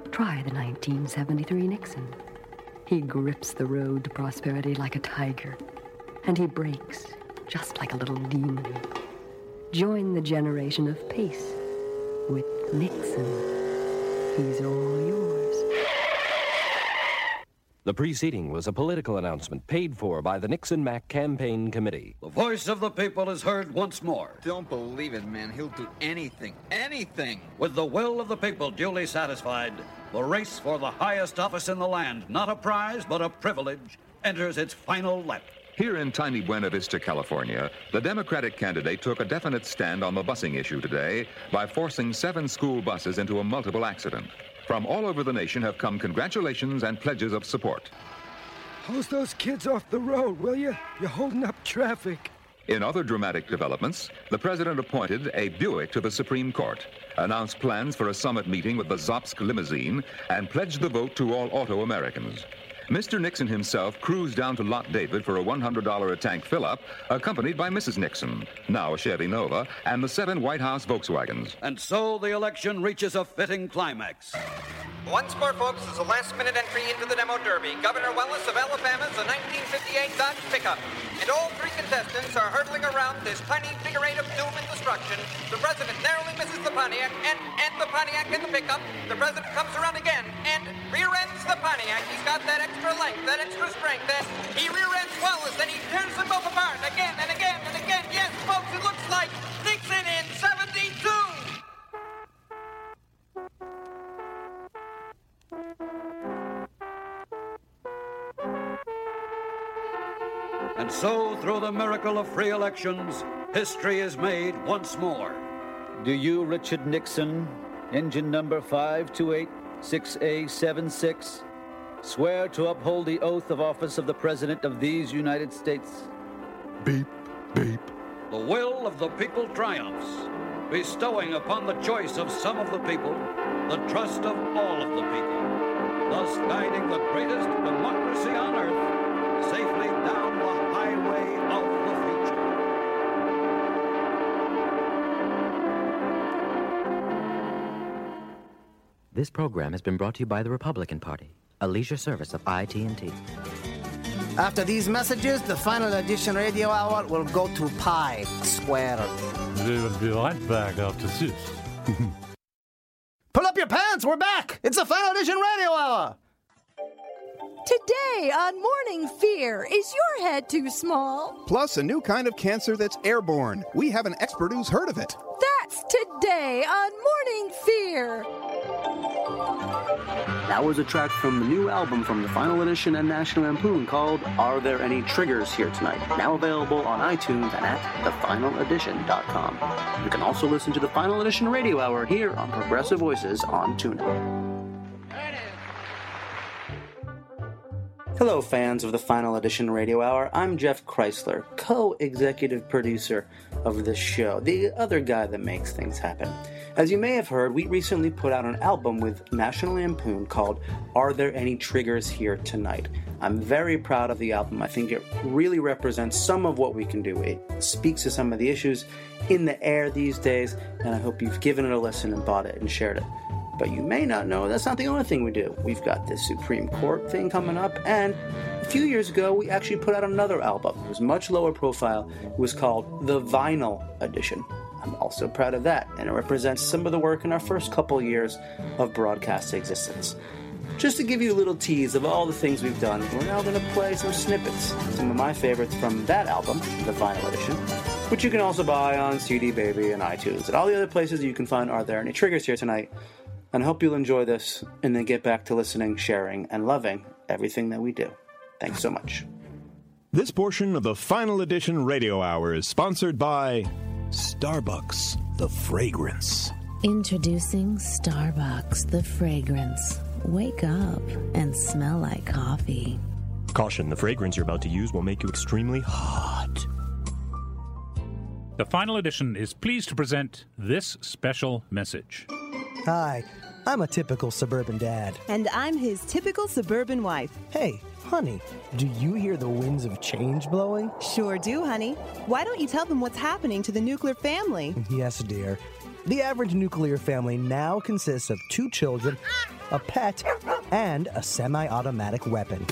Try the 1973 Nixon. He grips the road to prosperity like a tiger, and he breaks just like a little demon. Join the generation of peace with Nixon. He's all yours. The preceding was a political announcement paid for by the Nixon Mack Campaign Committee. The voice of the people is heard once more. Don't believe it, man. He'll do anything. Anything. With the will of the people duly satisfied, the race for the highest office in the land, not a prize but a privilege, enters its final lap. Here in tiny Buena Vista, California, the Democratic candidate took a definite stand on the busing issue today by forcing seven school buses into a multiple accident. From all over the nation have come congratulations and pledges of support. Hose those kids off the road, will you? You're holding up traffic. In other dramatic developments, the president appointed a Buick to the Supreme Court, announced plans for a summit meeting with the Zopsk limousine, and pledged the vote to all auto Americans. Mr. Nixon himself cruised down to Lot David for a $100 a tank fill up, accompanied by Mrs. Nixon, now a Chevy Nova, and the seven White House Volkswagens. And so the election reaches a fitting climax. Once more, folks, is a last-minute entry into the demo derby. Governor Wallace of Alabama's a 1958 Dodge pickup. And all three contestants are hurtling around this tiny figure eight of doom and destruction. The president narrowly misses the Pontiac, and, and the Pontiac in the pickup. The president comes around again and rear ends the Pontiac. He's got that extra length, that extra strength, and he rear ends Wallace, and he tears them both apart again and again and again. Yes, folks, it looks like Nixon in 72. And so, through the miracle of free elections, history is made once more. Do you, Richard Nixon, engine number 528-6A76, swear to uphold the oath of office of the President of these United States? Beep, beep. The will of the people triumphs, bestowing upon the choice of some of the people the trust of all of the people, thus guiding the greatest democracy on earth safely down the highway of the future. This program has been brought to you by the Republican Party, a leisure service of IT&T. After these messages, the final edition radio hour will go to Pi Square. We will be right back after this. Pull up your pants, we're back! It's the final edition radio hour! Today on Morning Fear, is your head too small? Plus, a new kind of cancer that's airborne. We have an expert who's heard of it. That's today on Morning Fear. That was a track from the new album from the Final Edition and National Lampoon called Are There Any Triggers Here Tonight? Now available on iTunes and at thefinaledition.com. You can also listen to the Final Edition Radio Hour here on Progressive Voices on TuneIn. Hello, fans of the Final Edition Radio Hour. I'm Jeff Kreisler, co executive producer of this show, the other guy that makes things happen. As you may have heard, we recently put out an album with National Lampoon called Are There Any Triggers Here Tonight? I'm very proud of the album. I think it really represents some of what we can do. It speaks to some of the issues in the air these days, and I hope you've given it a listen and bought it and shared it. But you may not know that's not the only thing we do. We've got this Supreme Court thing coming up, and a few years ago we actually put out another album. It was much lower profile. It was called The Vinyl Edition. I'm also proud of that, and it represents some of the work in our first couple years of broadcast existence. Just to give you a little tease of all the things we've done, we're now going to play some snippets, some of my favorites from that album, the final edition, which you can also buy on CD Baby and iTunes and all the other places you can find Are There Any Triggers Here Tonight and I hope you'll enjoy this and then get back to listening, sharing, and loving everything that we do. Thanks so much. This portion of the Final Edition Radio Hour is sponsored by Starbucks, the fragrance. Introducing Starbucks, the fragrance. Wake up and smell like coffee. Caution the fragrance you're about to use will make you extremely hot. The Final Edition is pleased to present this special message. Hi, I'm a typical suburban dad. And I'm his typical suburban wife. Hey, honey, do you hear the winds of change blowing? Sure do, honey. Why don't you tell them what's happening to the nuclear family? Yes, dear. The average nuclear family now consists of two children, a pet, and a semi automatic weapon.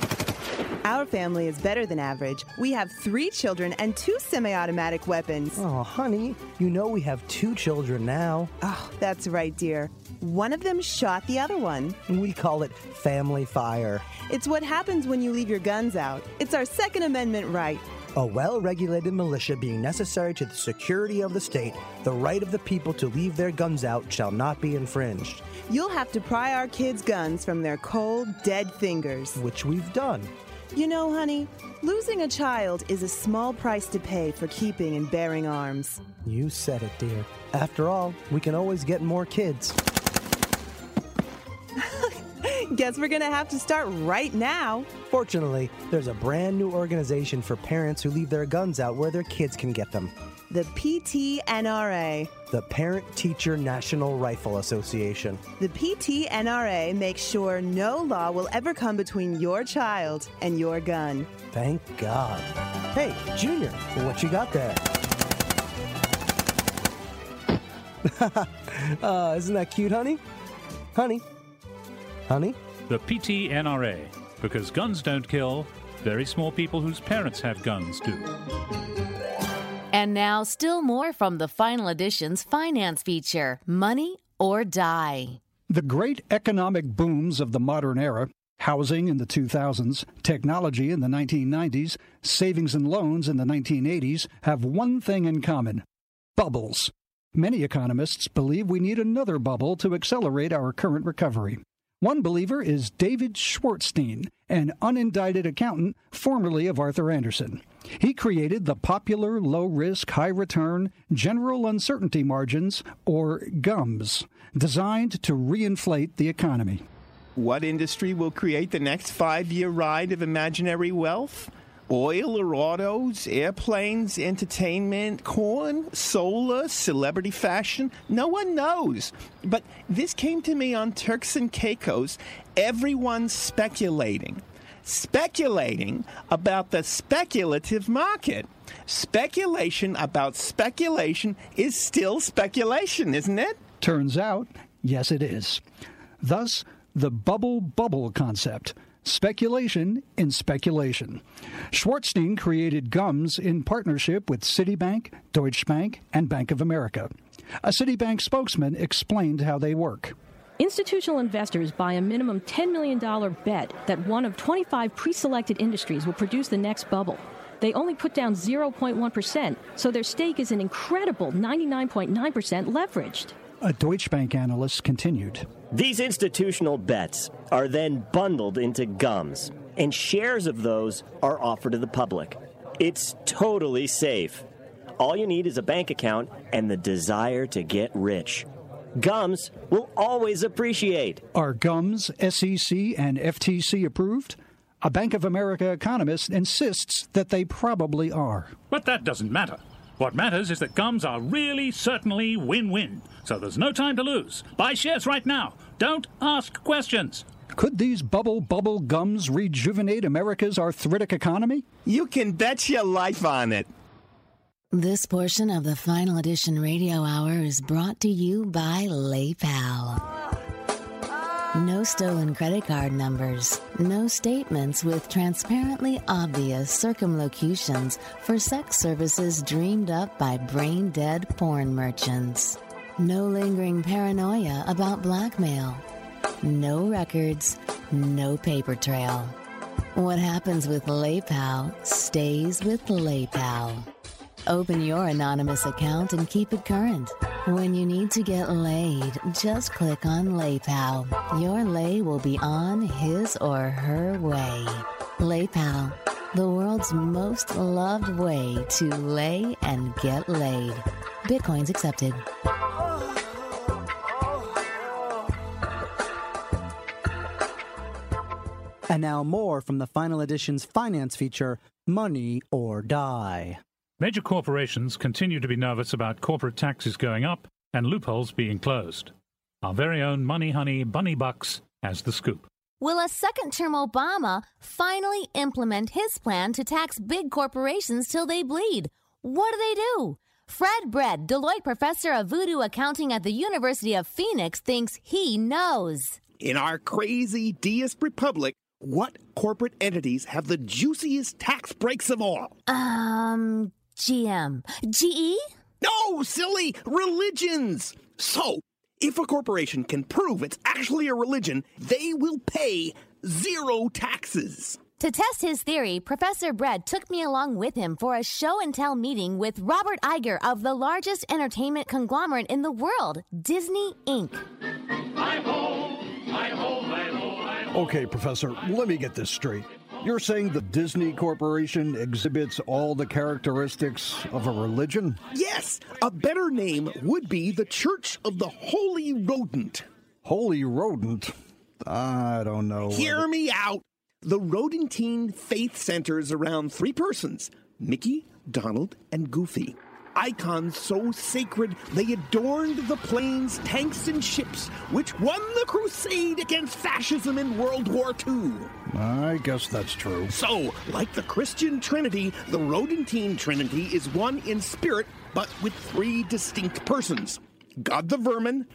Our family is better than average. We have three children and two semi automatic weapons. Oh, honey, you know we have two children now. Oh, that's right, dear. One of them shot the other one. We call it family fire. It's what happens when you leave your guns out. It's our Second Amendment right. A well regulated militia being necessary to the security of the state, the right of the people to leave their guns out shall not be infringed. You'll have to pry our kids' guns from their cold, dead fingers. Which we've done. You know, honey, losing a child is a small price to pay for keeping and bearing arms. You said it, dear. After all, we can always get more kids. Guess we're gonna have to start right now. Fortunately, there's a brand new organization for parents who leave their guns out where their kids can get them. The PTNRA. The Parent Teacher National Rifle Association. The PTNRA makes sure no law will ever come between your child and your gun. Thank God. Hey, Junior, what you got there? uh, isn't that cute, honey? Honey? Honey? The PTNRA, because guns don't kill, very small people whose parents have guns do. And now, still more from the final edition's finance feature Money or Die. The great economic booms of the modern era housing in the 2000s, technology in the 1990s, savings and loans in the 1980s have one thing in common bubbles. Many economists believe we need another bubble to accelerate our current recovery. One believer is David Schwartzstein, an unindicted accountant formerly of Arthur Andersen. He created the popular low risk, high return general uncertainty margins, or GUMS, designed to reinflate the economy. What industry will create the next five year ride of imaginary wealth? Oil or autos, airplanes, entertainment, corn, solar, celebrity fashion? No one knows. But this came to me on Turks and Caicos. Everyone's speculating. Speculating about the speculative market. Speculation about speculation is still speculation, isn't it? Turns out, yes, it is. Thus, the bubble bubble concept speculation in speculation. Schwartzstein created GUMS in partnership with Citibank, Deutsche Bank, and Bank of America. A Citibank spokesman explained how they work. Institutional investors buy a minimum $10 million bet that one of 25 pre selected industries will produce the next bubble. They only put down 0.1%, so their stake is an incredible 99.9% leveraged. A Deutsche Bank analyst continued. These institutional bets are then bundled into gums, and shares of those are offered to the public. It's totally safe. All you need is a bank account and the desire to get rich. Gums will always appreciate. Are gums SEC and FTC approved? A Bank of America economist insists that they probably are. But that doesn't matter. What matters is that gums are really, certainly win win. So there's no time to lose. Buy shares right now. Don't ask questions. Could these bubble bubble gums rejuvenate America's arthritic economy? You can bet your life on it. This portion of the Final Edition Radio Hour is brought to you by LayPal. No stolen credit card numbers. No statements with transparently obvious circumlocutions for sex services dreamed up by brain dead porn merchants. No lingering paranoia about blackmail. No records. No paper trail. What happens with LayPal stays with LayPal. Open your anonymous account and keep it current. When you need to get laid, just click on LayPal. Your lay will be on his or her way. LayPal, the world's most loved way to lay and get laid. Bitcoins accepted. And now more from the final edition's finance feature, Money or Die. Major corporations continue to be nervous about corporate taxes going up and loopholes being closed. Our very own Money Honey Bunny Bucks has the scoop. Will a second term Obama finally implement his plan to tax big corporations till they bleed? What do they do? Fred Bread, Deloitte professor of voodoo accounting at the University of Phoenix, thinks he knows. In our crazy deist republic, what corporate entities have the juiciest tax breaks of all? Um, GM. GE? No, silly! Religions! So, if a corporation can prove it's actually a religion, they will pay zero taxes. To test his theory, Professor Bread took me along with him for a show and tell meeting with Robert Iger of the largest entertainment conglomerate in the world, Disney Inc. Okay, Professor, let me get this straight. You're saying the Disney Corporation exhibits all the characteristics of a religion? Yes, a better name would be the Church of the Holy Rodent. Holy Rodent? I don't know. Hear me out. The Rodentine faith centers around three persons Mickey, Donald, and Goofy. Icons so sacred they adorned the planes, tanks, and ships which won the crusade against fascism in World War II. I guess that's true. So, like the Christian Trinity, the Rodentine Trinity is one in spirit, but with three distinct persons God the Vermin,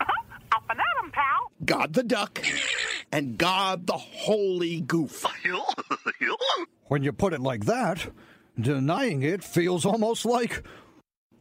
God the Duck, and God the Holy Goof. When you put it like that, denying it feels almost like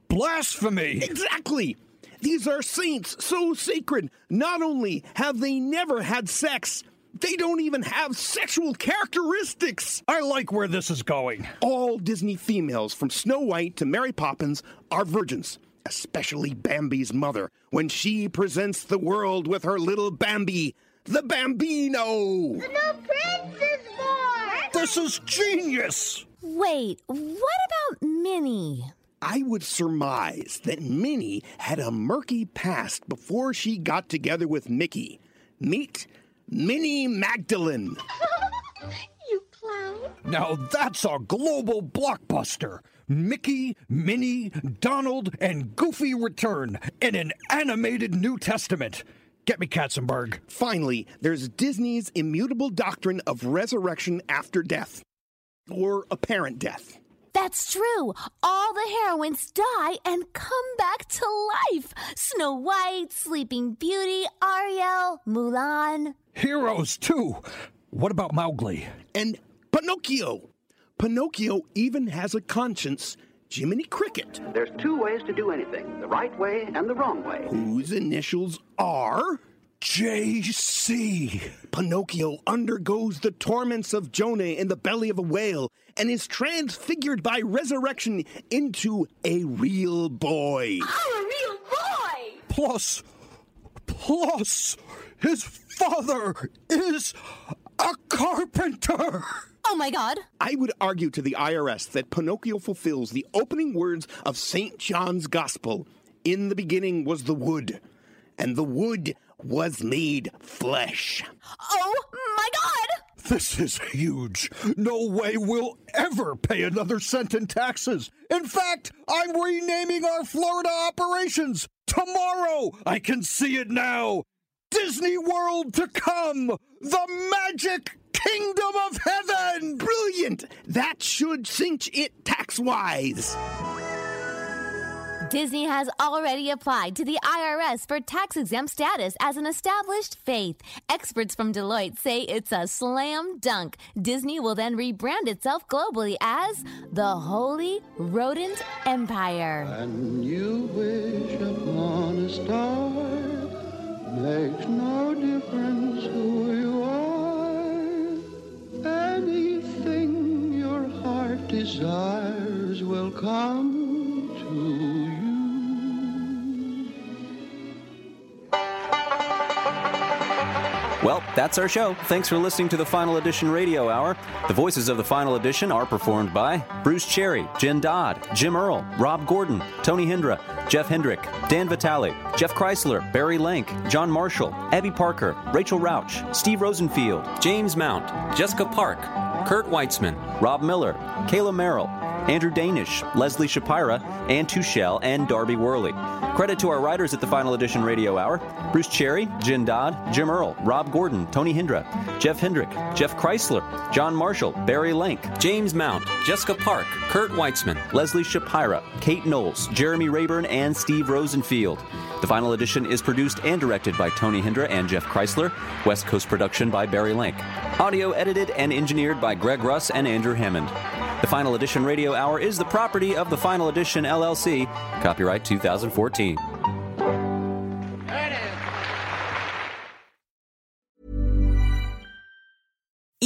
blasphemy. Exactly. These are saints so sacred. Not only have they never had sex, they don't even have sexual characteristics. I like where this is going. All Disney females, from Snow White to Mary Poppins, are virgins, especially Bambi's mother, when she presents the world with her little Bambi, the Bambino. The new prince is born! This is genius! Wait, what about Minnie? I would surmise that Minnie had a murky past before she got together with Mickey. Meet Minnie Magdalene. you clown. Now that's a global blockbuster. Mickey, Minnie, Donald, and Goofy return in an animated New Testament. Get me Katzenberg. Finally, there's Disney's immutable doctrine of resurrection after death, or apparent death. That's true. All the heroines die and come back to life. Snow White, Sleeping Beauty, Ariel, Mulan. Heroes, too. What about Mowgli? And Pinocchio. Pinocchio even has a conscience. Jiminy Cricket. There's two ways to do anything the right way and the wrong way. Whose initials are. JC. Pinocchio undergoes the torments of Jonah in the belly of a whale and is transfigured by resurrection into a real boy. I'm a real boy! Plus, Plus, his father is a carpenter. Oh my god. I would argue to the IRS that Pinocchio fulfills the opening words of St. John's Gospel In the beginning was the wood, and the wood was made flesh. Oh my god! This is huge. No way we'll ever pay another cent in taxes. In fact, I'm renaming our Florida operations. Tomorrow, I can see it now. Disney World to come. The magic kingdom of heaven. Brilliant. That should cinch it tax wise. Disney has already applied to the IRS for tax exempt status as an established faith. Experts from Deloitte say it's a slam dunk. Disney will then rebrand itself globally as the Holy Rodent Empire. And you wish upon a star makes no difference who you are. Anything your heart desires will come to you. Thank you. Well, that's our show. Thanks for listening to the Final Edition Radio Hour. The voices of the Final Edition are performed by Bruce Cherry, Jen Dodd, Jim Earl, Rob Gordon, Tony Hendra, Jeff Hendrick, Dan Vitale, Jeff Kreisler, Barry Lank, John Marshall, Abby Parker, Rachel Rauch, Steve Rosenfield, James Mount, Jessica Park, Kurt Weitzman, Rob Miller, Kayla Merrill, Andrew Danish, Leslie Shapira, Ann Tuchel, and Darby Worley. Credit to our writers at the Final Edition Radio Hour Bruce Cherry, Jen Dodd, Jim Earl, Rob Gordon, Tony Hendra, Jeff Hendrick, Jeff Kreisler, John Marshall, Barry Lank, James Mount, Jessica Park, Kurt Weitzman, Leslie Shapira, Kate Knowles, Jeremy Rayburn, and Steve Rosenfield. The Final Edition is produced and directed by Tony Hendra and Jeff Kreisler, West Coast production by Barry Lank. Audio edited and engineered by Greg Russ and Andrew Hammond. The Final Edition Radio Hour is the property of the Final Edition LLC. Copyright 2014.